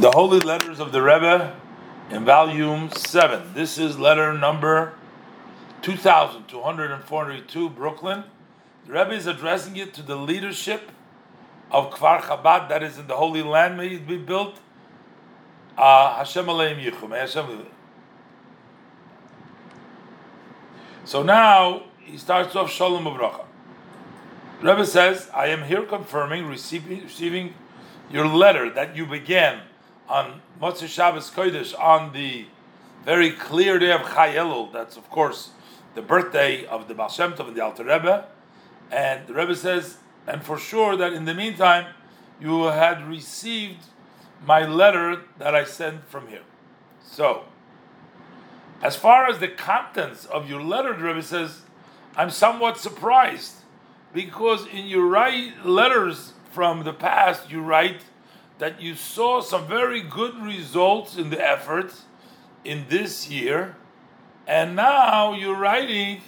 the Holy Letters of the Rebbe in volume 7. This is letter number 2242, Brooklyn. The Rebbe is addressing it to the leadership of Kfar Chabad that is in the Holy Land. May it be built. Uh, Hashem Aleim Yichum. Hashem. So now he starts off Shalom Abracha. Rebbe says, I am here confirming, receiving, receiving your letter that you began on Motzei Shabbos Kodesh on the very clear day of Chai Elul. That's of course the birthday of the Baal Shem Tov and the Alter Rebbe. And the Rebbe says, and for sure that in the meantime you had received my letter that I sent from here. So, as far as the contents of your letter, the Rebbe says, I'm somewhat surprised because in your write letters from the past, you write that you saw some very good results in the efforts in this year, and now you're writing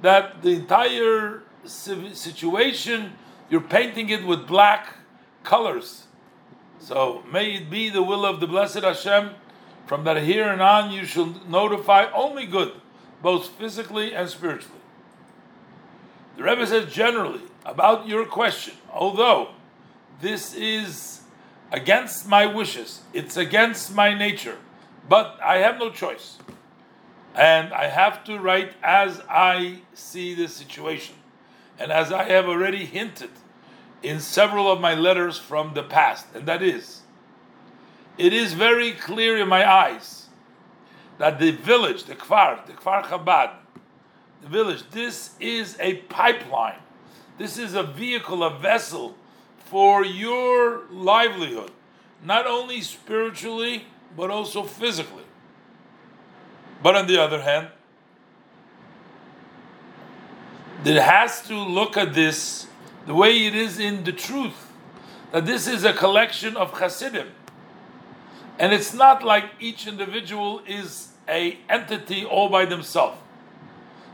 that the entire situation you're painting it with black colors. So may it be the will of the blessed Hashem from that here and on you shall notify only good, both physically and spiritually. The Rebbe says generally about your question, although this is against my wishes, it's against my nature, but I have no choice. And I have to write as I see the situation. And as I have already hinted in several of my letters from the past, and that is, it is very clear in my eyes that the village, the Kfar, the Kfar Chabad, the village, this is a pipeline. This is a vehicle, a vessel for your livelihood, not only spiritually, but also physically. But on the other hand, it has to look at this the way it is in the truth that this is a collection of Hasidim. And it's not like each individual is a entity all by themselves.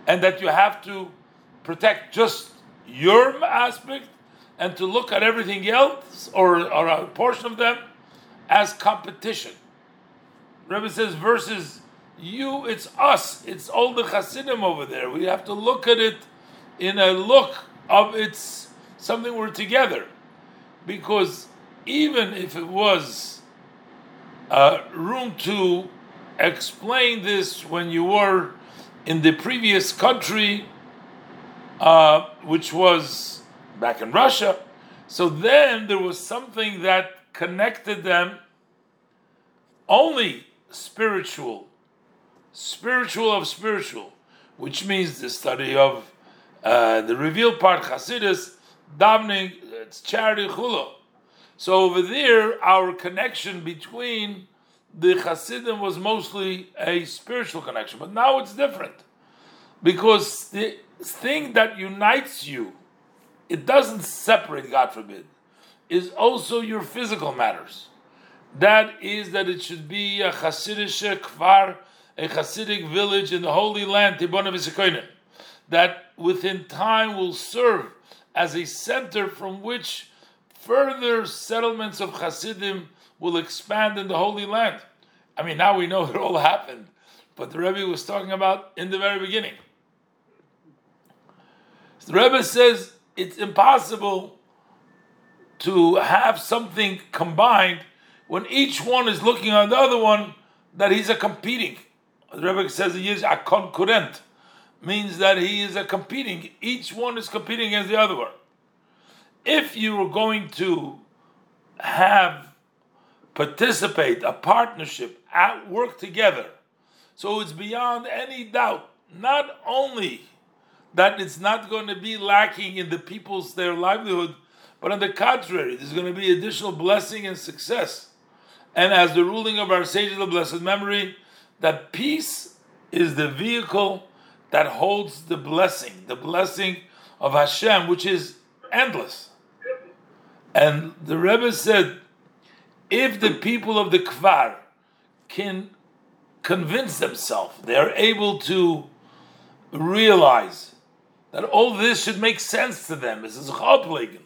And that you have to protect just your aspect and to look at everything else or, or a portion of them as competition. Rebbe says versus you, it's us, it's all the Hasidim over there. We have to look at it in a look of it's something we're together. Because even if it was uh, room to explain this when you were in the previous country, uh, which was back in Russia, so then there was something that connected them. Only spiritual, spiritual of spiritual, which means the study of uh, the revealed part, Hasidus, davening, it's charity chula. So over there, our connection between the Hasidim was mostly a spiritual connection, but now it's different. Because the thing that unites you, it doesn't separate, God forbid, is also your physical matters. That is that it should be a Hasidic kfar, a Hasidic village in the Holy Land, Tibona that within time will serve as a center from which further settlements of Hasidim will expand in the Holy Land. I mean, now we know it all happened, but the Rebbe was talking about in the very beginning. The Rebbe says it's impossible to have something combined when each one is looking on the other one that he's a competing. The Rebbe says he is a concurrent means that he is a competing. Each one is competing against the other one. If you were going to have participate, a partnership, at work together, so it's beyond any doubt, not only that it's not going to be lacking in the people's their livelihood, but on the contrary, there's going to be additional blessing and success. And as the ruling of our sages of blessed memory, that peace is the vehicle that holds the blessing, the blessing of Hashem, which is endless. And the Rebbe said, if the people of the Kfar can convince themselves, they are able to realize that all this should make sense to them. This is Choplegen.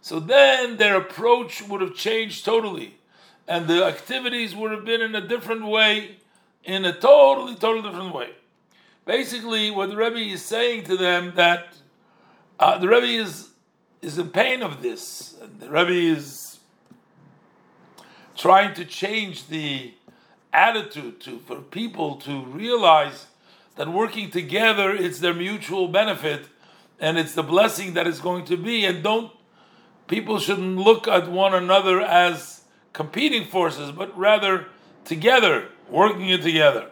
So then their approach would have changed totally. and the activities would have been in a different way, in a totally, totally different way. Basically, what the Rebbe is saying to them that uh, the Rebbe is is in pain of this. and The Rebbe is trying to change the attitude to for people to realize that working together it's their mutual benefit and it's the blessing that is going to be. And don't people shouldn't look at one another as competing forces but rather together working it together.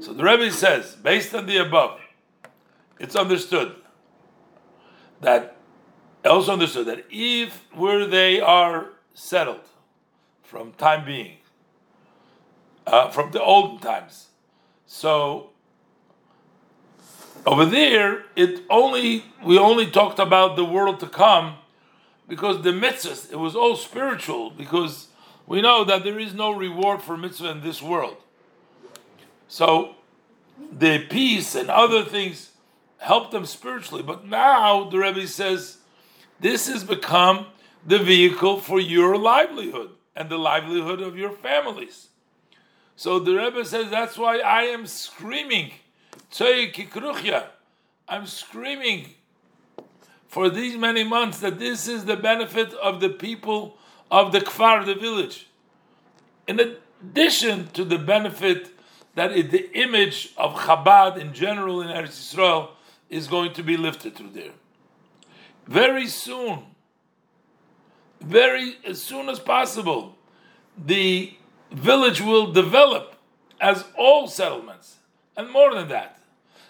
So the Rebbe says based on the above it's understood that also understood that if where they are settled from time being uh, from the olden times so over there, it only we only talked about the world to come because the mitzvahs, it was all spiritual, because we know that there is no reward for mitzvah in this world. So the peace and other things help them spiritually. But now the Rebbe says this has become the vehicle for your livelihood and the livelihood of your families. So the Rebbe says that's why I am screaming I'm screaming for these many months that this is the benefit of the people of the kfar, the village. In addition to the benefit that it, the image of Chabad in general in Eretz Yisrael is going to be lifted through there. Very soon, very as soon as possible, the village will develop as all settlements, and more than that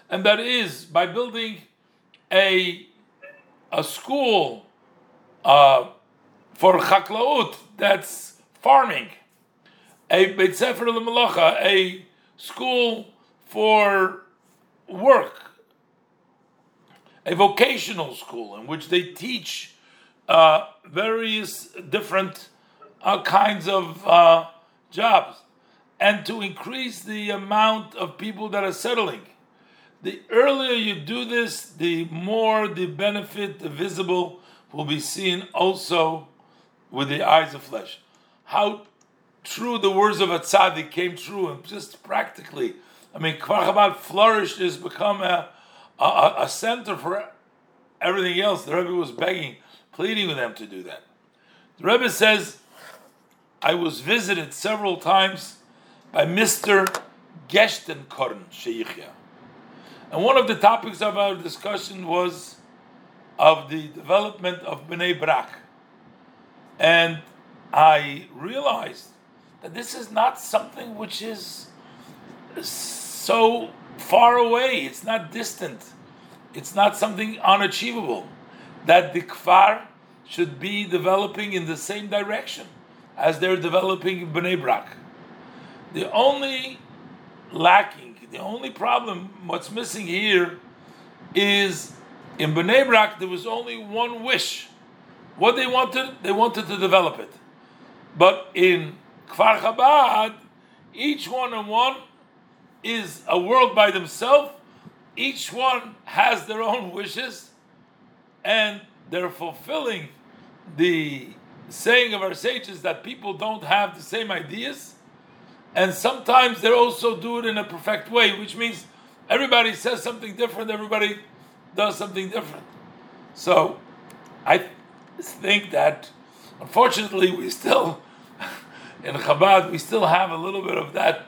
and that is by building a a school uh, for chaklaut, that's farming, a beit sefer a school for work, a vocational school in which they teach uh, various different uh, kinds of uh, jobs, and to increase the amount of people that are settling the earlier you do this, the more the benefit, the visible, will be seen also with the eyes of flesh. How true the words of a tzaddik came true, and just practically, I mean, Chabad flourished, has become a, a, a center for everything else. The Rebbe was begging, pleading with them to do that. The Rebbe says, I was visited several times by Mr. Gerstenkorn Sheyichya. And one of the topics of our discussion was of the development of Bnei Brak. And I realized that this is not something which is so far away, it's not distant, it's not something unachievable. That the Kfar should be developing in the same direction as they're developing Bnei Brak. The only lacking the only problem, what's missing here, is in Bnei Brak there was only one wish. What they wanted, they wanted to develop it. But in Kfar Chabad, each one and one is a world by themselves. Each one has their own wishes, and they're fulfilling the saying of our sages that people don't have the same ideas and sometimes they also do it in a perfect way, which means everybody says something different, everybody does something different. So I think that unfortunately we still in Chabad we still have a little bit of that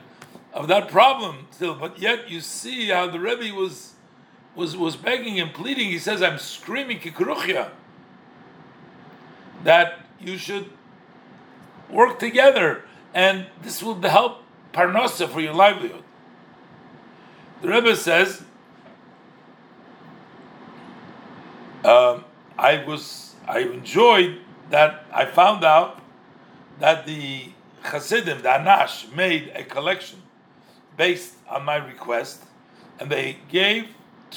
of that problem still, but yet you see how the Rebbe was was was begging and pleading. He says, "I'm screaming kikruchya that you should work together and this will help parnasa for your livelihood. The Rebbe says, um, I was I enjoyed that I found out that the Hasidim, the Anash, made a collection based on my request, and they gave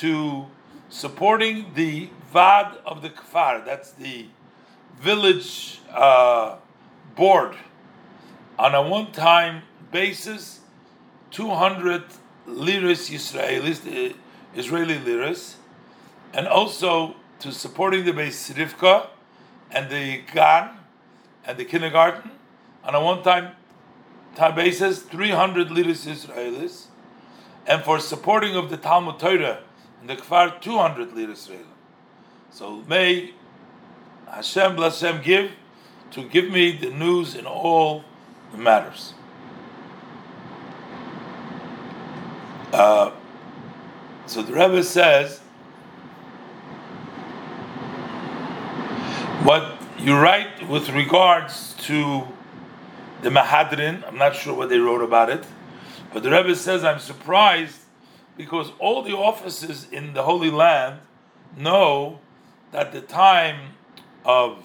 to supporting the Vad of the Kfar, that's the village uh, board on a one-time basis, 200 liras Israelis, the uh, Israeli liras, and also to supporting the Beis Rivka and the Gan and the kindergarten, on a one-time time basis, 300 liris Israelis, and for supporting of the Talmud Torah in the Kfar, 200 liris Israelis. So may Hashem bless Hashem give to give me the news in all matters. Uh, so the Rebbe says, what you write with regards to the Mahadrin, I'm not sure what they wrote about it, but the Rebbe says, I'm surprised because all the offices in the Holy Land know that the time of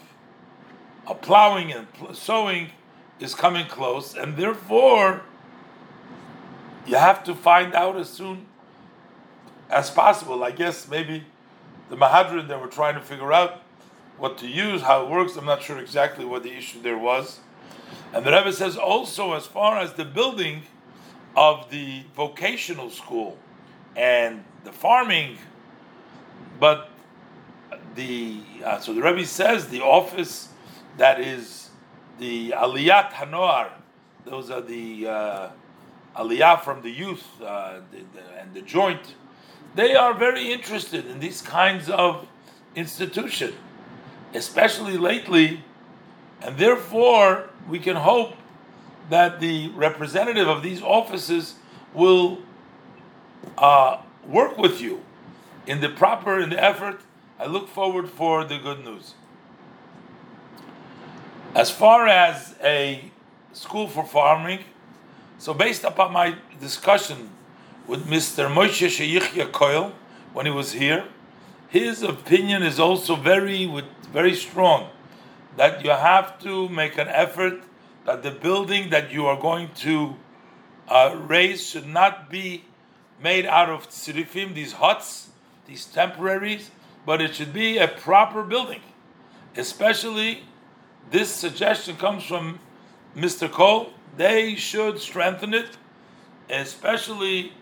plowing and sowing is coming close, and therefore you have to find out as soon as possible. I guess maybe the Mahadrin they were trying to figure out what to use, how it works. I'm not sure exactly what the issue there was. And the Rebbe says also, as far as the building of the vocational school and the farming, but the uh, so the Rebbe says the office that is the Aliyat Hanoar, those are the uh, Aliyah from the youth uh, the, the, and the joint they are very interested in these kinds of institution, especially lately, and therefore we can hope that the representative of these offices will uh, work with you in the proper in the effort. I look forward for the good news. As far as a school for farming, so based upon my discussion with Mr. Moshe Sheyichya Koil when he was here. His opinion is also very, very strong that you have to make an effort that the building that you are going to uh, raise should not be made out of tzirifim, these huts, these temporaries, but it should be a proper building. Especially, this suggestion comes from Mr. Kol. They should strengthen it, especially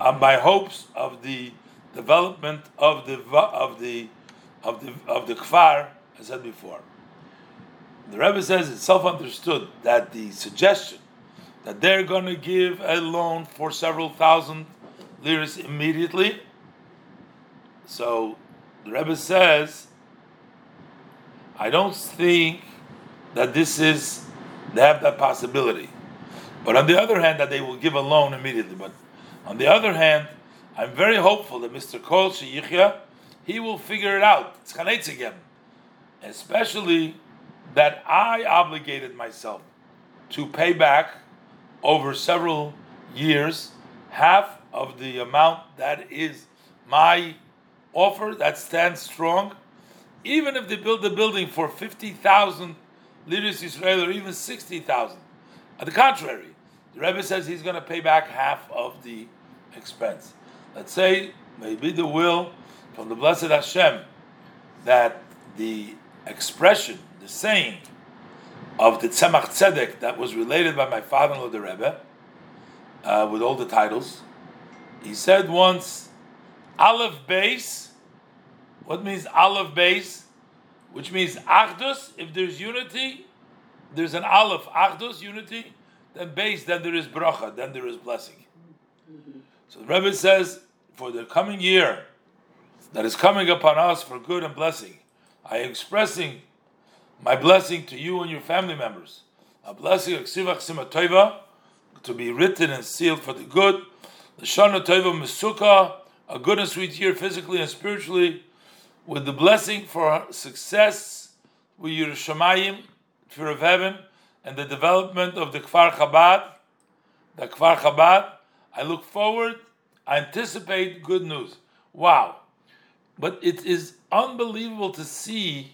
uh, on my hopes of the development of the of the of the of the kfar, I said before. The Rebbe says it's self-understood that the suggestion that they're going to give a loan for several thousand liras immediately. So the Rebbe says, I don't think that this is they have that possibility. But on the other hand, that they will give a loan immediately. But on the other hand, I'm very hopeful that Mr. Kol Sheyichya, he will figure it out. It's again. Especially that I obligated myself to pay back over several years half of the amount that is my offer that stands strong. Even if they build the building for 50,000 liras Israel or even 60,000. On the contrary, the Rebbe says he's going to pay back half of the expense. Let's say maybe the will from the blessed Hashem that the expression, the saying of the Tzemach Tzedek that was related by my father-in-law, the Rebbe, uh, with all the titles. He said once, Aleph base. What means Aleph base? Which means Achdus. If there's unity, there's an Aleph Achdus unity then base, then there is bracha, then there is blessing. So the Rebbe says, for the coming year that is coming upon us for good and blessing, I am expressing my blessing to you and your family members. A blessing of Ksivach to be written and sealed for the good. The Shana Tova Mesuka, a good and sweet year physically and spiritually, with the blessing for success with Yiras Shamayim, fear of heaven, and the development of the Kfar Chabad, the Kfar Chabad. I look forward, I anticipate good news. Wow. But it is unbelievable to see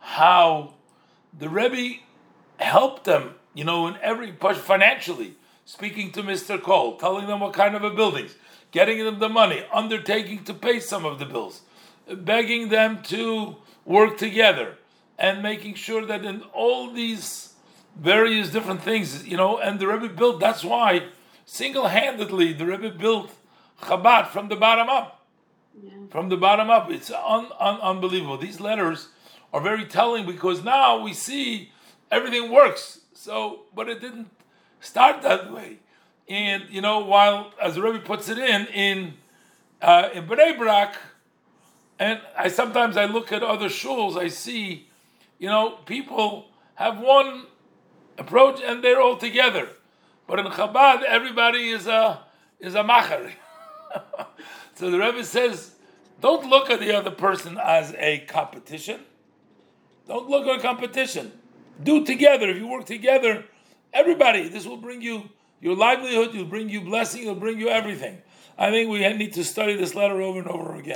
how the Rebbe helped them, you know, in every push financially, speaking to Mr. Kol, telling them what kind of a buildings, getting them the money, undertaking to pay some of the bills, begging them to work together, and making sure that in all these various different things, you know, and the Rebbe built, that's why single-handedly the Rebbe built Chabad from the bottom up. Yeah. From the bottom up. It's un, un, unbelievable. These letters are very telling because now we see everything works. So, but it didn't start that way. And you know, while as the Rebbe puts it in in uh, in Bnei Brak, and I sometimes I look at other shuls, I see, you know, people have one approach and they're all together. But in Chabad, everybody is a is a macher. so the Rebbe says, don't look at the other person as a competition. Don't look at competition. Do together. If you work together, everybody, this will bring you your livelihood, It'll bring you blessing, it'll bring you everything. I think we need to study this letter over and over again.